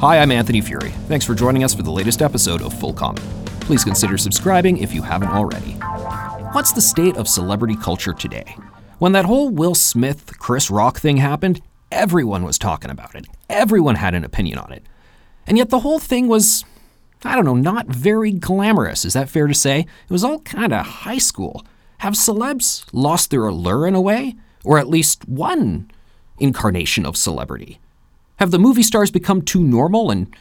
Hi, I'm Anthony Furey. Thanks for joining us for the latest episode of Full Comment. Please consider subscribing if you haven't already. What's the state of celebrity culture today? When that whole Will Smith, Chris Rock thing happened, everyone was talking about it. Everyone had an opinion on it. And yet the whole thing was, I don't know, not very glamorous. Is that fair to say? It was all kind of high school. Have celebs lost their allure in a way? Or at least one incarnation of celebrity? Have the movie stars become too normal and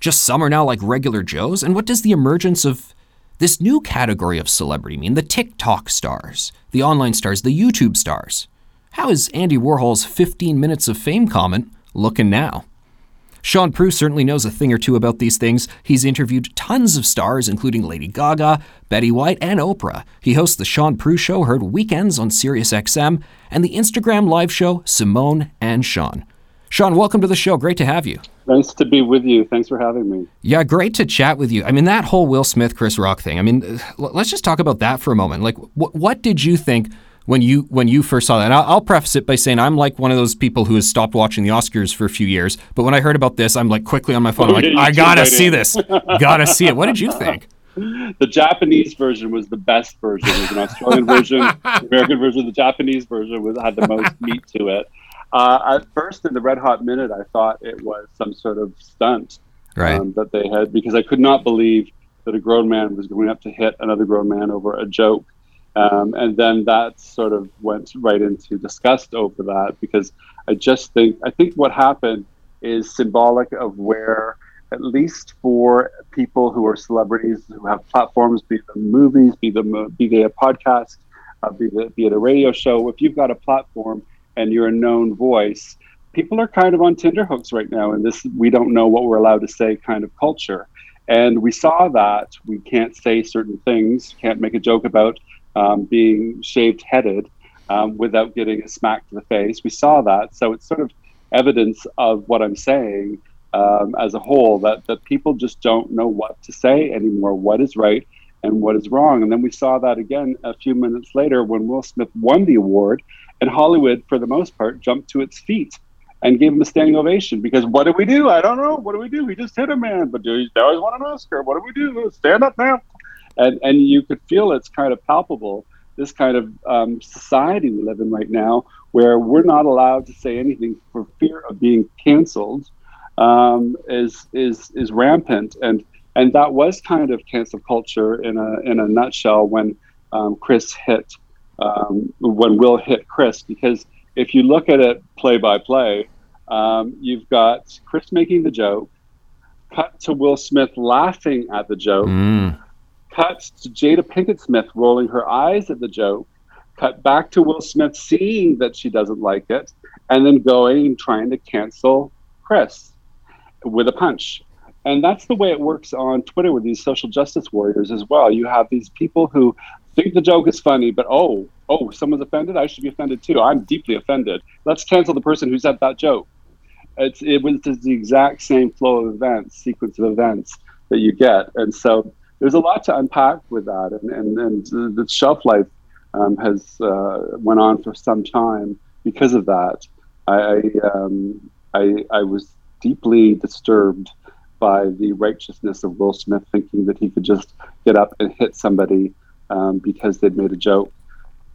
just some are now like regular Joes? And what does the emergence of this new category of celebrity mean? The TikTok stars, the online stars, the YouTube stars. How is Andy Warhol's 15 minutes of fame comment looking now? Shaun Proulx certainly knows a thing or two about these things. He's interviewed tons of stars, including Lady Gaga, Betty White, and Oprah. He hosts the Shaun Proulx Show, heard weekends on SiriusXM, and the Instagram live show Simone and Sean. Sean, welcome to the show. Great to have you. Nice to be with you. Thanks for having me. Yeah, great to chat with you. I mean, that whole Will Smith, Chris Rock thing. I mean, let's just talk about that for a moment. Like, wh- what did you think when you when you first saw that? And I'll, I'll preface it by saying I'm like one of those people who has stopped watching the Oscars for a few years. But when I heard about this, I'm like quickly on my phone. I'm like, I gotta see this. gotta see it. What did you think? The Japanese version was the best version. Was an Australian version, the American version. The Japanese version was had the most meat to it. Uh, at first, in the Red Hot Minute, I thought it was some sort of stunt right. um, that they had because I could not believe that a grown man was going up to hit another grown man over a joke. Um, and then that sort of went right into disgust over that because I just think I think what happened is symbolic of where at least for people who are celebrities who have platforms, be them movies, be them be they a podcast, uh, be, the, be it a radio show. If you've got a platform and you're a known voice, people are kind of on tenterhooks right now in this we don't know what we're allowed to say kind of culture. And we saw that we can't say certain things, can't make a joke about um, being shaved headed um, without getting a smack to the face. We saw that. So it's sort of evidence of what I'm saying um, as a whole that, that people just don't know what to say anymore, what is right and what is wrong. And then we saw that again a few minutes later when Will Smith won the award and Hollywood, for the most part, jumped to its feet and gave him a standing ovation because what do we do? I don't know. What do we do? He just hit a man, but he always won an Oscar. What do we do? Stand up now. And, and you could feel it's kind of palpable, this kind of um, society we live in right now, where we're not allowed to say anything for fear of being canceled, um, is, is, is rampant. And, and that was kind of cancel culture in a, in a nutshell when um, Chris hit um, when Will hit Chris, because if you look at it play by play, um, you've got Chris making the joke, cut to Will Smith laughing at the joke, mm. cut to Jada Pinkett Smith rolling her eyes at the joke, cut back to Will Smith seeing that she doesn't like it, and then going and trying to cancel Chris with a punch. And that's the way it works on Twitter with these social justice warriors as well. You have these people who think the joke is funny, but oh, oh, someone's offended. I should be offended too. I'm deeply offended. Let's cancel the person who said that joke. It's it was the exact same flow of events, sequence of events that you get, and so there's a lot to unpack with that, and and, and the shelf life um, has uh, went on for some time because of that. I um, I, I was deeply disturbed by the righteousness of Will Smith thinking that he could just get up and hit somebody um, because they'd made a joke.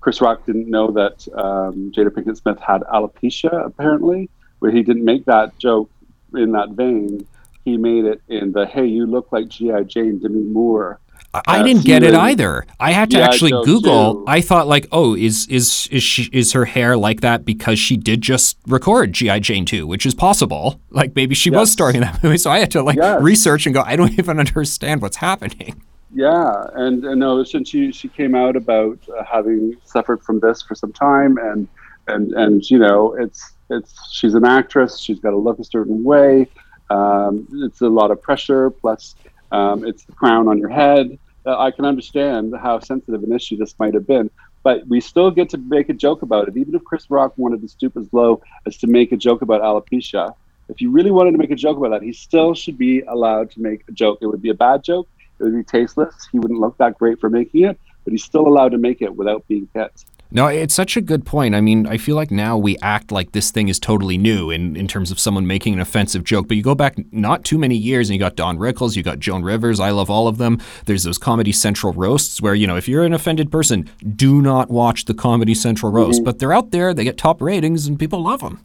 Chris Rock didn't know that um, Jada Pinkett Smith had alopecia, apparently, where he didn't make that joke in that vein. He made it in the "Hey, you look like GI Jane Demi Moore." I didn't get it either. I had to actually Google. I thought like, oh, is is is she is her hair like that because she did just record GI Jane 2, which is possible. Like maybe she yes. was starring in that movie. So I had to like yes. research and go. I don't even understand what's happening. Yeah, and, and no, since she she came out about uh, having suffered from this for some time, and and and you know, it's it's she's an actress. She's got to look a certain way. Um, it's a lot of pressure. Plus, um, it's the crown on your head. Uh, I can understand how sensitive an issue this might have been, but we still get to make a joke about it. Even if Chris Rock wanted to stoop as low as to make a joke about alopecia, if he really wanted to make a joke about that, he still should be allowed to make a joke. It would be a bad joke. It would be tasteless. He wouldn't look that great for making it, but he's still allowed to make it without being hit. No, it's such a good point. I mean, I feel like now we act like this thing is totally new in, in terms of someone making an offensive joke. But you go back not too many years and you got Don Rickles, you got Joan Rivers. I love all of them. There's those Comedy Central roasts where, you know, if you're an offended person, do not watch the Comedy Central roast. Mm-hmm. But they're out there, they get top ratings, and people love them.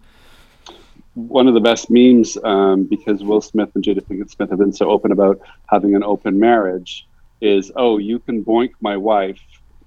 One of the best memes, um, because Will Smith and Jada Pinkett Smith have been so open about having an open marriage, is, oh, you can boink my wife,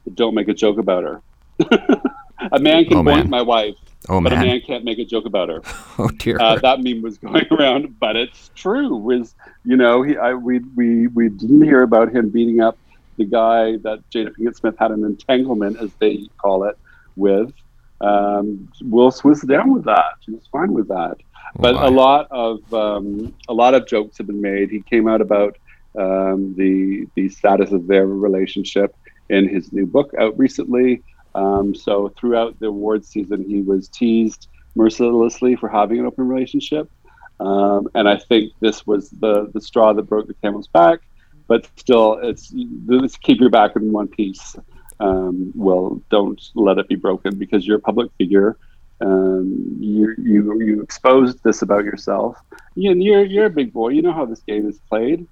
but don't make a joke about her. A man can oh, man. my wife, oh, but man. a man can't make a joke about her. oh dear. Uh, that meme was going around, but it's true. Was you know he I, we we we didn't hear about him beating up the guy that Jada Pinkett Smith had an entanglement, as they call it, with. Um, Will was down with that. He was fine with that. Oh, but a lot of um, a lot of jokes have been made. He came out about um, the the status of their relationship in his new book out recently. Um, so throughout the awards season, he was teased mercilessly for having an open relationship. Um, and I think this was the, the straw that broke the camel's back. But still, it's, it's keep your back in one piece. Um, well, don't let it be broken because you're a public figure. Um, you, you you exposed this about yourself. You, you're you're a big boy. You know how this game is played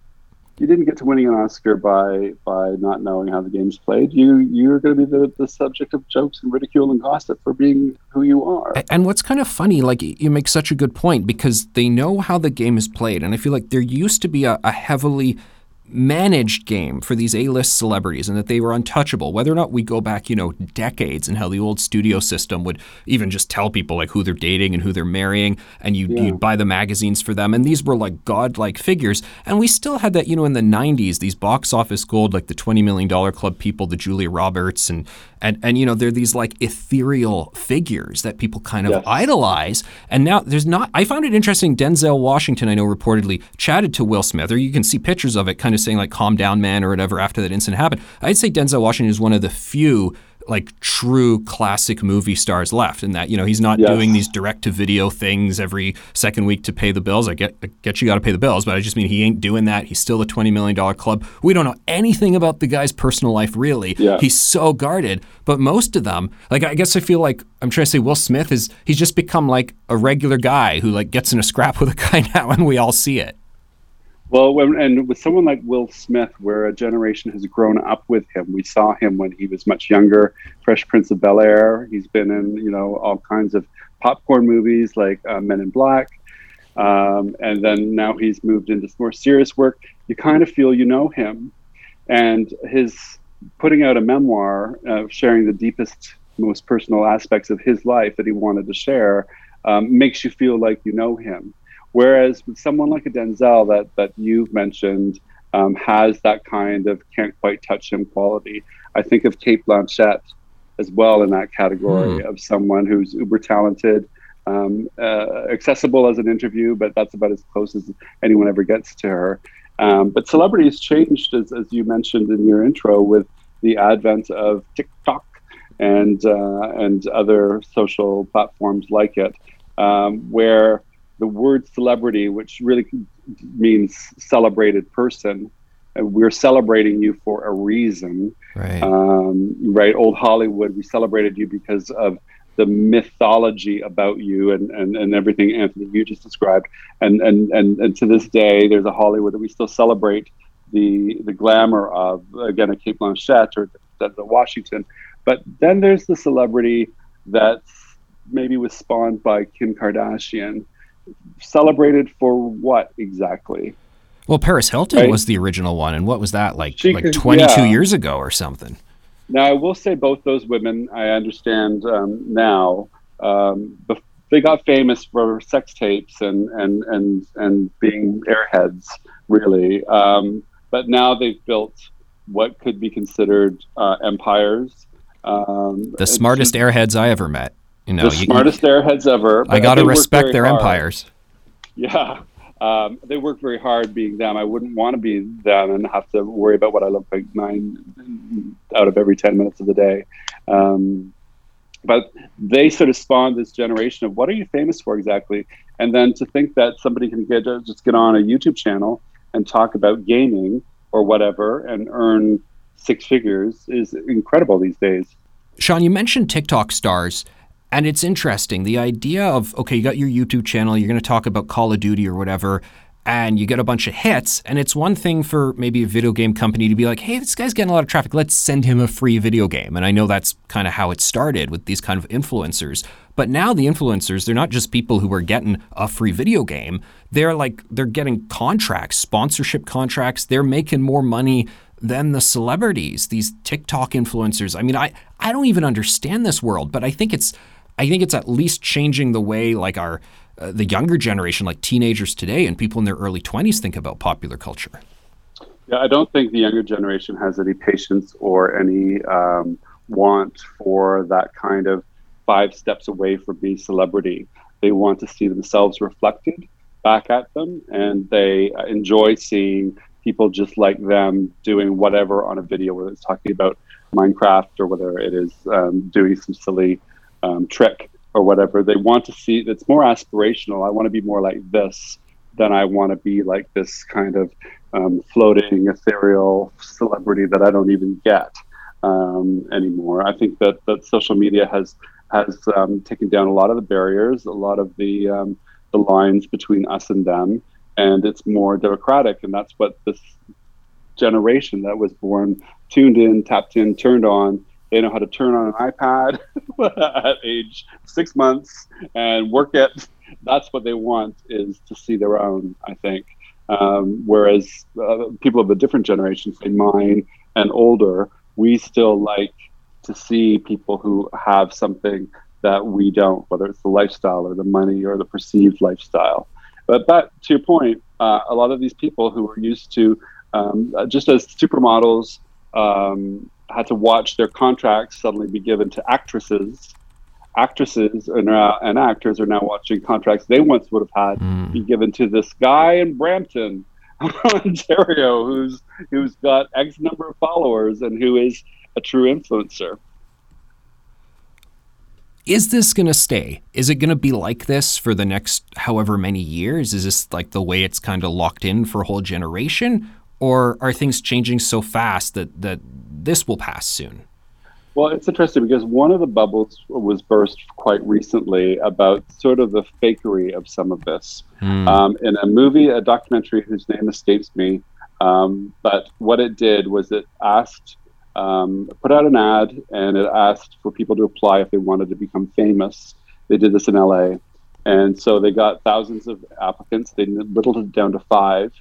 you didn't get to winning an Oscar by by not knowing how the game's played. You you're going to be the, the subject of jokes and ridicule and gossip for being who you are. And what's kind of funny, like you make such a good point because they know how the game is played, and I feel like there used to be a, a heavily managed game for these A-list celebrities and that they were untouchable. Whether or not we go back, you know, decades and how the old studio system would even just tell people like who they're dating and who they're marrying and you, yeah. you'd buy the magazines for them. And these were like godlike figures. And we still had that, you know, in the 90s, these box office gold, like the $20 million club people, the Julia Roberts and and and you know they're these like ethereal figures that people kind of idolize and now there's not i found it interesting denzel washington i know reportedly chatted to will smith or you can see pictures of it kind of saying like calm down man or whatever after that incident happened i'd say denzel washington is one of the few like true classic movie stars left in that you know he's not yes. doing these direct to video things every second week to pay the bills. I get I get you got to pay the bills but i just mean he ain't doing that. He's still a 20 million dollar club. We don't know anything about the guy's personal life really. Yeah. he's so guarded but most of them like i guess i feel like i'm trying to say will smith is he's just become like a regular guy who like gets in a scrap with a guy now and we all see it well, when, and with someone like Will Smith, where a generation has grown up with him, we saw him when he was much younger, Fresh Prince of Bel Air. He's been in, you know, all kinds of popcorn movies like uh, Men in Black, um, and then now he's moved into more serious work. You kind of feel you know him, and his putting out a memoir, uh, sharing the deepest, most personal aspects of his life that he wanted to share, um, makes you feel like you know him Whereas with someone like a Denzel that that you've mentioned um, has that kind of can't quite touch him quality. I think of Cate Blanchett as well in that category mm. of someone who's uber talented, um, uh, accessible as an interview, but that's about as close as anyone ever gets to her. Um, but celebrity has changed, as, as you mentioned in your intro, with the advent of TikTok and uh, and other social platforms like it, um, where the word celebrity, which really means celebrated person, we're celebrating you for a reason. Right. Um, right. Old Hollywood, we celebrated you because of the mythology about you and, and, and everything Anthony you just described. And, and and and to this day, there's a Hollywood that we still celebrate the the glamour of again a Cate Blanchett or the, the Washington. But then there's the celebrity that's maybe was spawned by Kim Kardashian. Celebrated for what exactly? Well, Paris Hilton Right. was the original one, and what was that like? She like could- 22 yeah. years ago or something. Now, I will say both those women, I understand um, now, um, they got famous for sex tapes and, and, and, and being airheads, really. Um, but now they've built what could be considered uh, empires. Um, The smartest just airheads I ever met. You know, the you- smartest airheads ever. I got to respect their hard. empires. Yeah. Um, they work very hard being them. I wouldn't want to be them and have to worry about what I look like nine out of every 10 minutes of the day. Um, but they sort of spawned this generation of what are you famous for exactly? And then to think that somebody can get just get on a YouTube channel and talk about gaming or whatever and earn six figures is incredible these days. Sean, you mentioned TikTok stars, and it's interesting. The idea of, okay, you got your YouTube channel, you're going to talk about Call of Duty or whatever, and you get a bunch of hits. And it's one thing for maybe a video game company to be like, hey, this guy's getting a lot of traffic. Let's send him a free video game. And I know that's kind of how it started with these kind of influencers. But now the influencers, they're not just people who are getting a free video game. They're like, they're getting contracts, sponsorship contracts. They're making more money than the celebrities, these TikTok influencers. I mean, I, I don't even understand this world, but I think it's I think it's at least changing the way like our uh, the younger generation, like teenagers today and people in their early 20s think about popular culture. Yeah, I don't think the younger generation has any patience or any um, want for that kind of five steps away from being celebrity. They want to see themselves reflected back at them, and they enjoy seeing people just like them doing whatever on a video, whether it's talking about Minecraft or whether it is um, doing some silly um, trick or whatever. They want to see it's more aspirational. I want to be more like this than I want to be like this kind of um, floating, ethereal celebrity that I don't even get um, anymore. I think that, that social media has has um, taken down a lot of the barriers, a lot of the um, the lines between us and them, and it's more democratic. And that's what this generation that was born tuned in, tapped in, turned on. They know how to turn on an iPad at age six months and work it. That's what they want is to see their own. I think. Um, whereas uh, people of a different generation, say mine and older, we still like to see people who have something that we don't, whether it's the lifestyle or the money or the perceived lifestyle. But back to your point, uh, a lot of these people who are used to um, just as supermodels um, had to watch their contracts suddenly be given to actresses. Actresses now, and actors are now watching contracts they once would have had hmm. be given to this guy in Brampton, Ontario, who's who's got X number of followers and who is a true influencer. Is this going to stay? Is it going to be like this for the next however many years? Is this like the way it's kind of locked in for a whole generation? Or are things changing so fast that, that this will pass soon? Well, it's interesting because one of the bubbles was burst quite recently about sort of the fakery of some of this. Um, in a movie, a documentary whose name escapes me, um, but what it did was it asked, um, put out an ad, and it asked for people to apply if they wanted to become famous. They did this in LA. And so they got thousands of applicants. They whittled it down to five,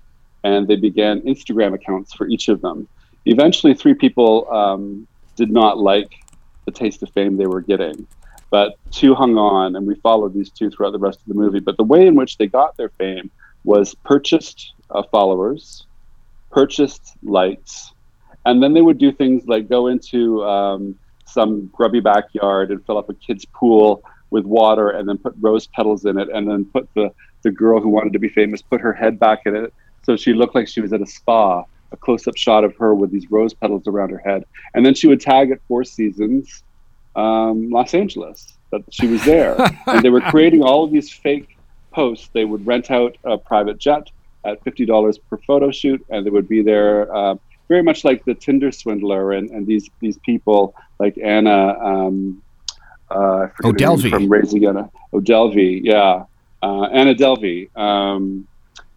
and they began Instagram accounts for each of them. Eventually, three people um, did not like the taste of fame they were getting, but two hung on, and we followed these two throughout the rest of the movie. But the way in which they got their fame was purchased uh, followers, purchased likes, and then they would do things like go into um, some grubby backyard and fill up a kid's pool with water, and then put rose petals in it, and then put the the girl who wanted to be famous put her head back in it so she looked like she was at a spa a close-up shot of her with these rose petals around her head. And then she would tag at four seasons um, los angeles that she was there. And they were creating all of these fake posts. They would rent out a private jet at $50 per photo shoot and they would be there uh, very much like the tinder swindler and, and these these people like anna um, uh, I forget her name O'Delvey. from raising anna. O'Delvey, yeah. Uh, Anna Delvey, um,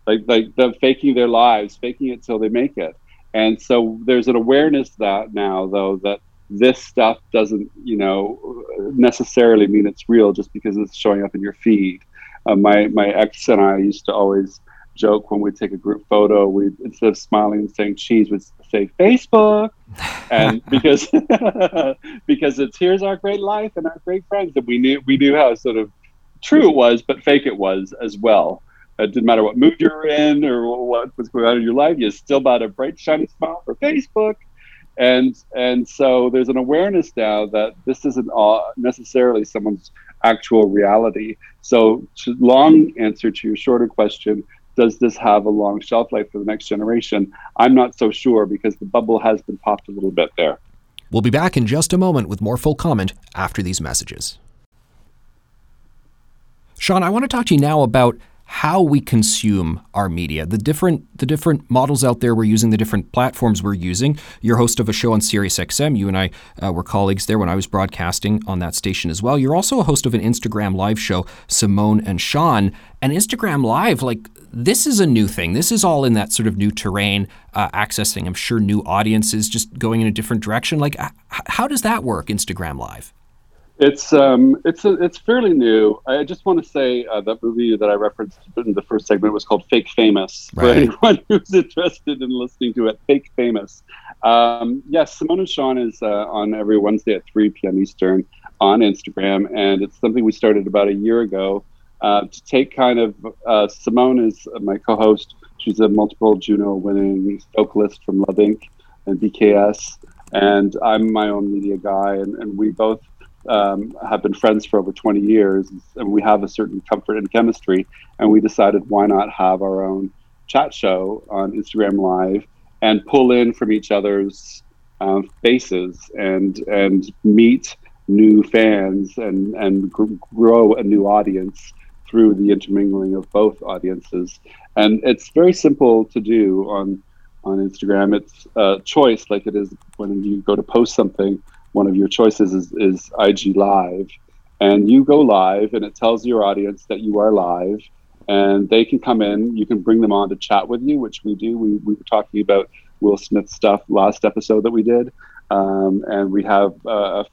like like them faking their lives, faking it till they make it. And so there's an awareness that now though that this stuff doesn't, you know, necessarily mean it's real just because it's showing up in your feed. Uh, my my ex and I used to always joke when we take a group photo, we instead of smiling and saying cheese, would say Facebook, and because because it's here's our great life and our great friends, and we knew we knew how sort of true it was, but fake it was as well. It didn't matter what mood you were in or what was going on in your life, you still bought a bright shiny smile for Facebook. And and so there's an awareness now that this isn't necessarily someone's actual reality. So, long answer to your shorter question, does this have a long shelf life for the next generation? I'm not so sure because the bubble has been popped a little bit there. We'll be back in just a moment with more full comment after these messages. Sean, I want to talk to you now about how we consume our media, the different the different models out there we're using, the different platforms we're using. You're host of a show on SiriusXM. You and I uh, were colleagues there when I was broadcasting on that station as well. You're also a host of an Instagram live show, Simone and Sean. And Instagram Live, like this is a new thing. This is all in that sort of new terrain, uh, accessing, I'm sure, new audiences, just going in a different direction. Like, how does that work, Instagram Live? It's um, it's a, it's fairly new. I just want to say uh, that movie that I referenced in the first segment was called Fake Famous. Right. For anyone who's interested in listening to it, Fake Famous. Um, yes, Simone and Sean is uh, on every Wednesday at 3 p.m. Eastern on Instagram, and it's something we started about a year ago uh, to take kind of uh, Simone is my co-host. She's a multiple Juno-winning vocalist from Love Inc. and BKS, and I'm my own media guy, and, and we both um, have been friends for over 20 years, and we have a certain comfort and chemistry. And we decided why not have our own chat show on Instagram Live and pull in from each other's um, faces and and meet new fans and and gr- grow a new audience through the intermingling of both audiences. And it's very simple to do on on Instagram. It's a choice, like it is when you go to post something one of your choices is, is IG Live. And you go live, and it tells your audience that you are live, and they can come in. You can bring them on to chat with you, which we do. We, we were talking about Will Smith stuff last episode that we did. Um, and we have a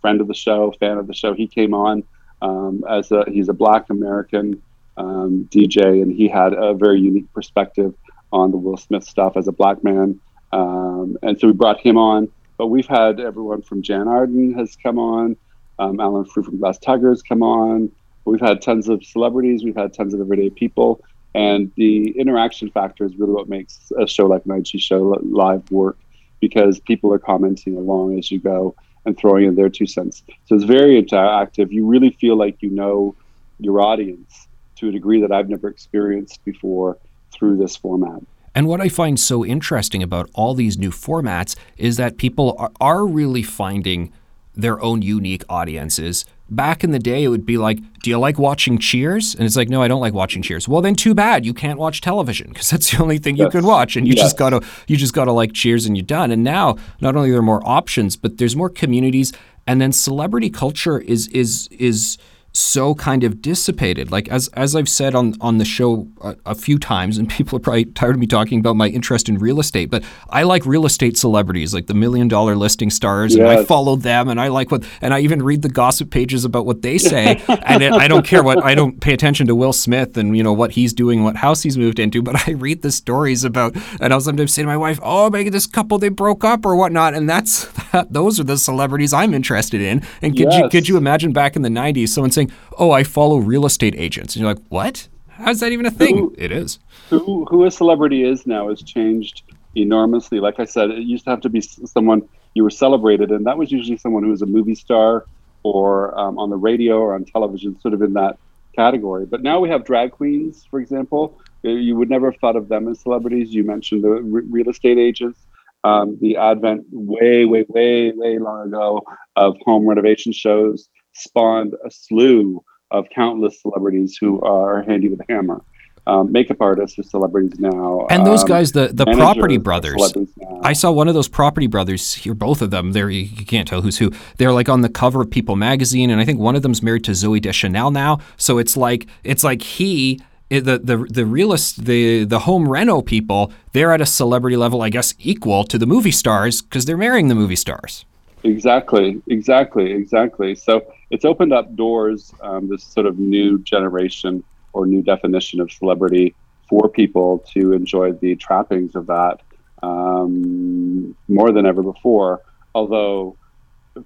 friend of the show, fan of the show. He came on um, as a he's a Black American um, DJ, and he had a very unique perspective on the Will Smith stuff as a black man. Um, and so we brought him on. But we've had everyone from Jann Arden has come on, um, Alan Frew from Glass Tigers come on. We've had tons of celebrities, we've had tons of everyday people, and the interaction factor is really what makes a show like an IG show live work because people are commenting along as you go and throwing in their two cents. So it's very interactive. You really feel like you know your audience to a degree that I've never experienced before through this format. And what I find so interesting about all these new formats is that people are, are really finding their own unique audiences. Back in the day, it would be like, Do you like watching Cheers? And it's like, No, I don't like watching Cheers. Well, then too bad. You can't watch television because that's the only thing yes. you can watch. And you yes. just gotta you just gotta like Cheers and you're done. And now not only are there more options, but there's more communities. And then celebrity culture is is is so kind of dissipated. Like as as I've said on on the show a, a, few times, and people are probably tired of me talking about my interest in real estate, but I like real estate celebrities, like the million dollar listing stars, yes. and I follow them, and I like what, and I even read the gossip pages about what they say, and it, I don't care what I don't pay attention to Will Smith and you know what he's doing, what house he's moved into, but I read the stories about, and I'll sometimes say to my wife, "Oh, maybe this couple they broke up or whatnot," and that's that, those are the celebrities I'm interested in. And could yes. you could you imagine back in the '90s, someone saying, "Oh, I follow real estate agents," and you're like, "What? How's that even a thing?" Who, it is. Who who a celebrity is now has changed enormously. Like I said, it used to have to be someone you were celebrated, and that was usually someone who was a movie star or um, on the radio or on television, sort of in that category. But now we have drag queens, for example. You would never have thought of them as celebrities. You mentioned the real estate agents. Um, the advent way, way, way, way long ago of home renovation shows spawned a slew of countless celebrities who are handy with a hammer. Um, makeup artists are celebrities now. And those um, guys, the the Property Brothers. I saw one of those Property Brothers here, both of them. There, you, can't tell who's who. They're like on the cover of People magazine, and I think one of them's married to Zooey Deschanel now. So it's like it's like he it, the the the realist the the home reno people they're at a celebrity level I guess equal to the movie stars because they're marrying the movie stars. Exactly, exactly, exactly. So it's opened up doors, um, this sort of new generation or new definition of celebrity for people to enjoy the trappings of that um, more than ever before. Although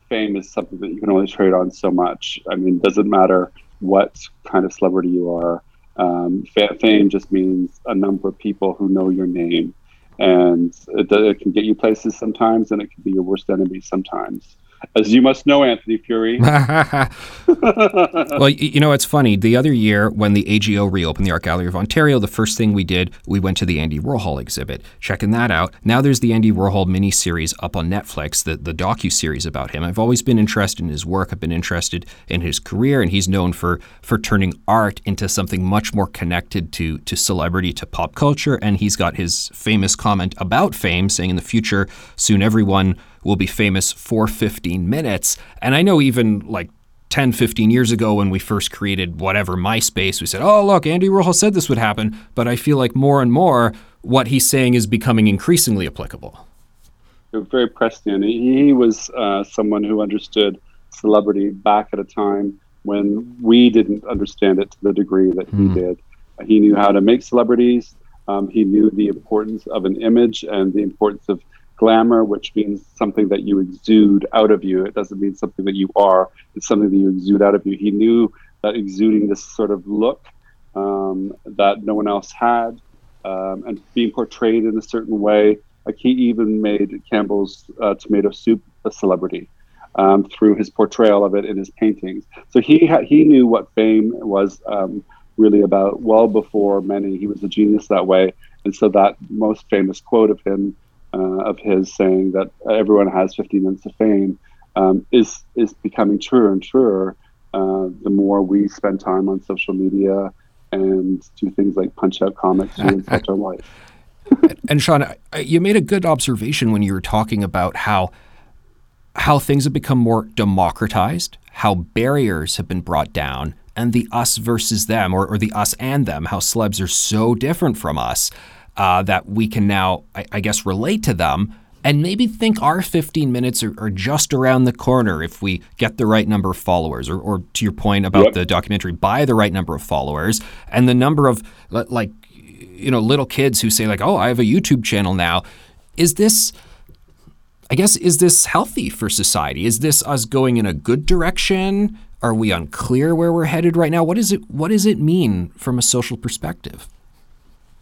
fame is something that you can only trade on so much. I mean, doesn't matter what kind of celebrity you are. Um, fame just means a number of people who know your name and it, it, can get you places sometimes, and it can be your worst enemy sometimes as you must know, Anthony Furey. well, you know, it's funny. The other year, when the AGO reopened the Art Gallery of Ontario, the first thing we did, we went to the Andy Warhol exhibit, checking that out. Now there's the Andy Warhol miniseries up on Netflix, the, the docu-series about him. I've always been interested in his work. I've been interested in his career, and he's known for for turning art into something much more connected to to celebrity, to pop culture. And he's got his famous comment about fame, saying in the future, soon everyone will be famous for 15 minutes. And I know even like 10, 15 years ago when we first created whatever MySpace, we said, oh, look, Andy Warhol said this would happen. But I feel like more and more what he's saying is becoming increasingly applicable. Very prescient. He was uh, someone who understood celebrity back at a time when we didn't understand it to the degree that he mm. did. He knew how to make celebrities. Um, he knew the importance of an image and the importance of glamour, which means something that you exude out of you. It doesn't mean something that you are. It's something that you exude out of you. He knew that exuding this sort of look um, that no one else had, um, and being portrayed in a certain way. Like he even made Campbell's uh, tomato soup a celebrity um, through his portrayal of it in his paintings. So he ha- he knew what fame was um, really about well before many. He was a genius that way, and so that most famous quote of him uh, of his saying that everyone has 15 minutes of fame um, is is becoming truer and truer uh, the more we spend time on social media and do things like punch out comics and such our life. and Sean, you made a good observation when you were talking about how how things have become more democratized, how barriers have been brought down, and the us versus them, or, or the us and them, how celebs are so different from us uh, that we can now, I, I, guess, relate to them and maybe think our 15 minutes are, are, just around the corner if we get the right number of followers, or, or to your point about yep. the documentary, buy the right number of followers, and the number of like, you know, little kids who say like, "Oh, I have a YouTube channel now." Is this I guess is this healthy for society? Is this us going in a good direction? Are we unclear where we're headed right now? What is it what does it mean from a social perspective?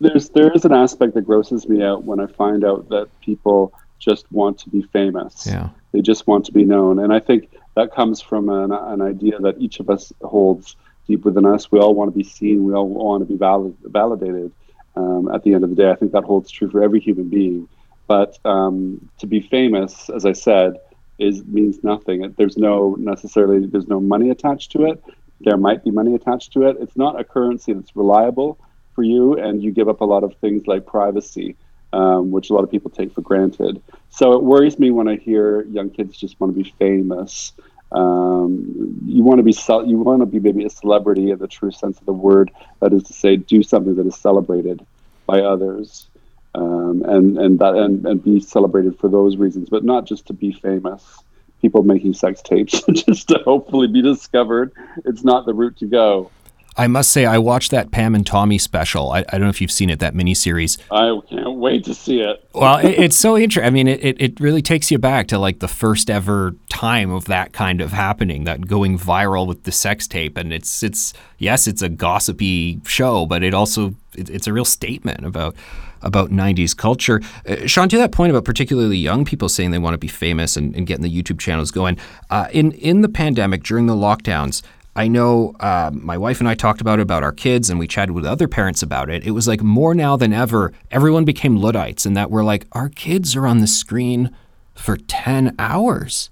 There's there is an aspect that grosses me out when I find out that people just want to be famous. Yeah. They just want to be known, and I think that comes from an, an idea that each of us holds deep within us. We all want to be seen. We all want to be valid, validated. Um, at the end of the day, I think that holds true for every human being. But um, to be famous, as I said, is means nothing. There's no necessarily there's no money attached to it. There might be money attached to it. It's not a currency that's reliable for you, and you give up a lot of things like privacy, um, which a lot of people take for granted. So it worries me when I hear young kids just want to be famous. Um, you want to be you want to be maybe a celebrity in the true sense of the word. That is to say, do something that is celebrated by others, um, and and that and, and be celebrated for those reasons, but not just to be famous. People making sex tapes just to hopefully be discovered. It's not the route to go. I must say, I watched that Pam and Tommy special. I, I don't know if you've seen it, that miniseries. I can't wait to see it. well, it, it's so interesting. I mean, it, it really takes you back to like the first ever time of that kind of happening, that going viral with the sex tape. And it's, it's yes, it's a gossipy show, but it also, it, it's a real statement about about 90s culture. Uh, Sean, to that point about particularly young people saying they want to be famous and, and getting the YouTube channels going, uh, in, in the pandemic, during the lockdowns, I know uh, my wife and I talked about it about our kids, and we chatted with other parents about it. It was like more now than ever, everyone became Luddites, and that we're like, our kids are on the screen for 10 hours.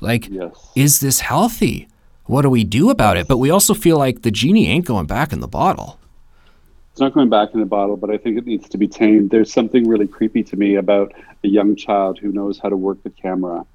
Like, yes. is this healthy? What do we do about it? But we also feel like the genie ain't going back in the bottle. It's not going back in the bottle, but I think it needs to be tamed. There's something really creepy to me about a young child who knows how to work the camera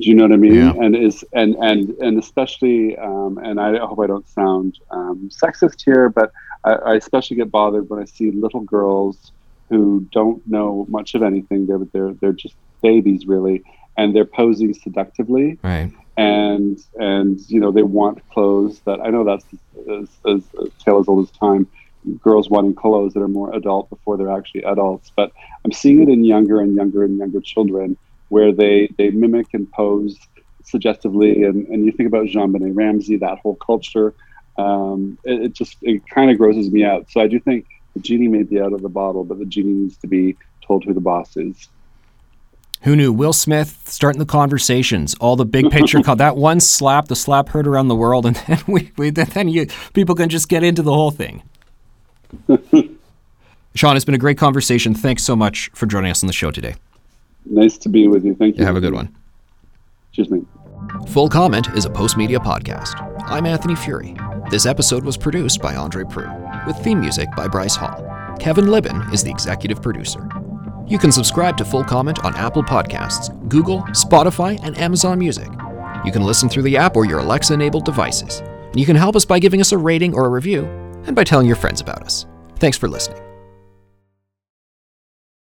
do you know what I mean? Yeah. And is and and and especially, um, and I hope I don't sound um, sexist here, but I, I, especially get bothered when I see little girls who don't know much of anything. They're they're they're just babies really, and they're posing seductively. Right. And and you know they want clothes that I know that's as, as a tale as old as time. Girls wanting clothes that are more adult before they're actually adults. But I'm seeing it in younger and younger and younger children where they they mimic and pose suggestively. And, and you think about JonBenét Ramsey, that whole culture. Um, it, it just it kind of grosses me out. So I do think the genie may be out of the bottle, but the genie needs to be told who the boss is. Who knew? Will Smith starting the conversations, all the big picture, call, that one slap, the slap heard around the world, and then we, we then you people can just get into the whole thing. Sean, it's been a great conversation. Thanks so much for joining us on the show today. Nice to be with you. Thank you. Yeah, have a good one. Cheers, mate. Full Comment is a Postmedia podcast. I'm Anthony Furey. This episode was produced by Andre Proulx, with theme music by Bryce Hall. Kevin Libin is the executive producer. You can subscribe to Full Comment on Apple Podcasts, Google, Spotify, and Amazon Music. You can listen through the app or your Alexa enabled devices. And you can help us by giving us a rating or a review, and by telling your friends about us. Thanks for listening.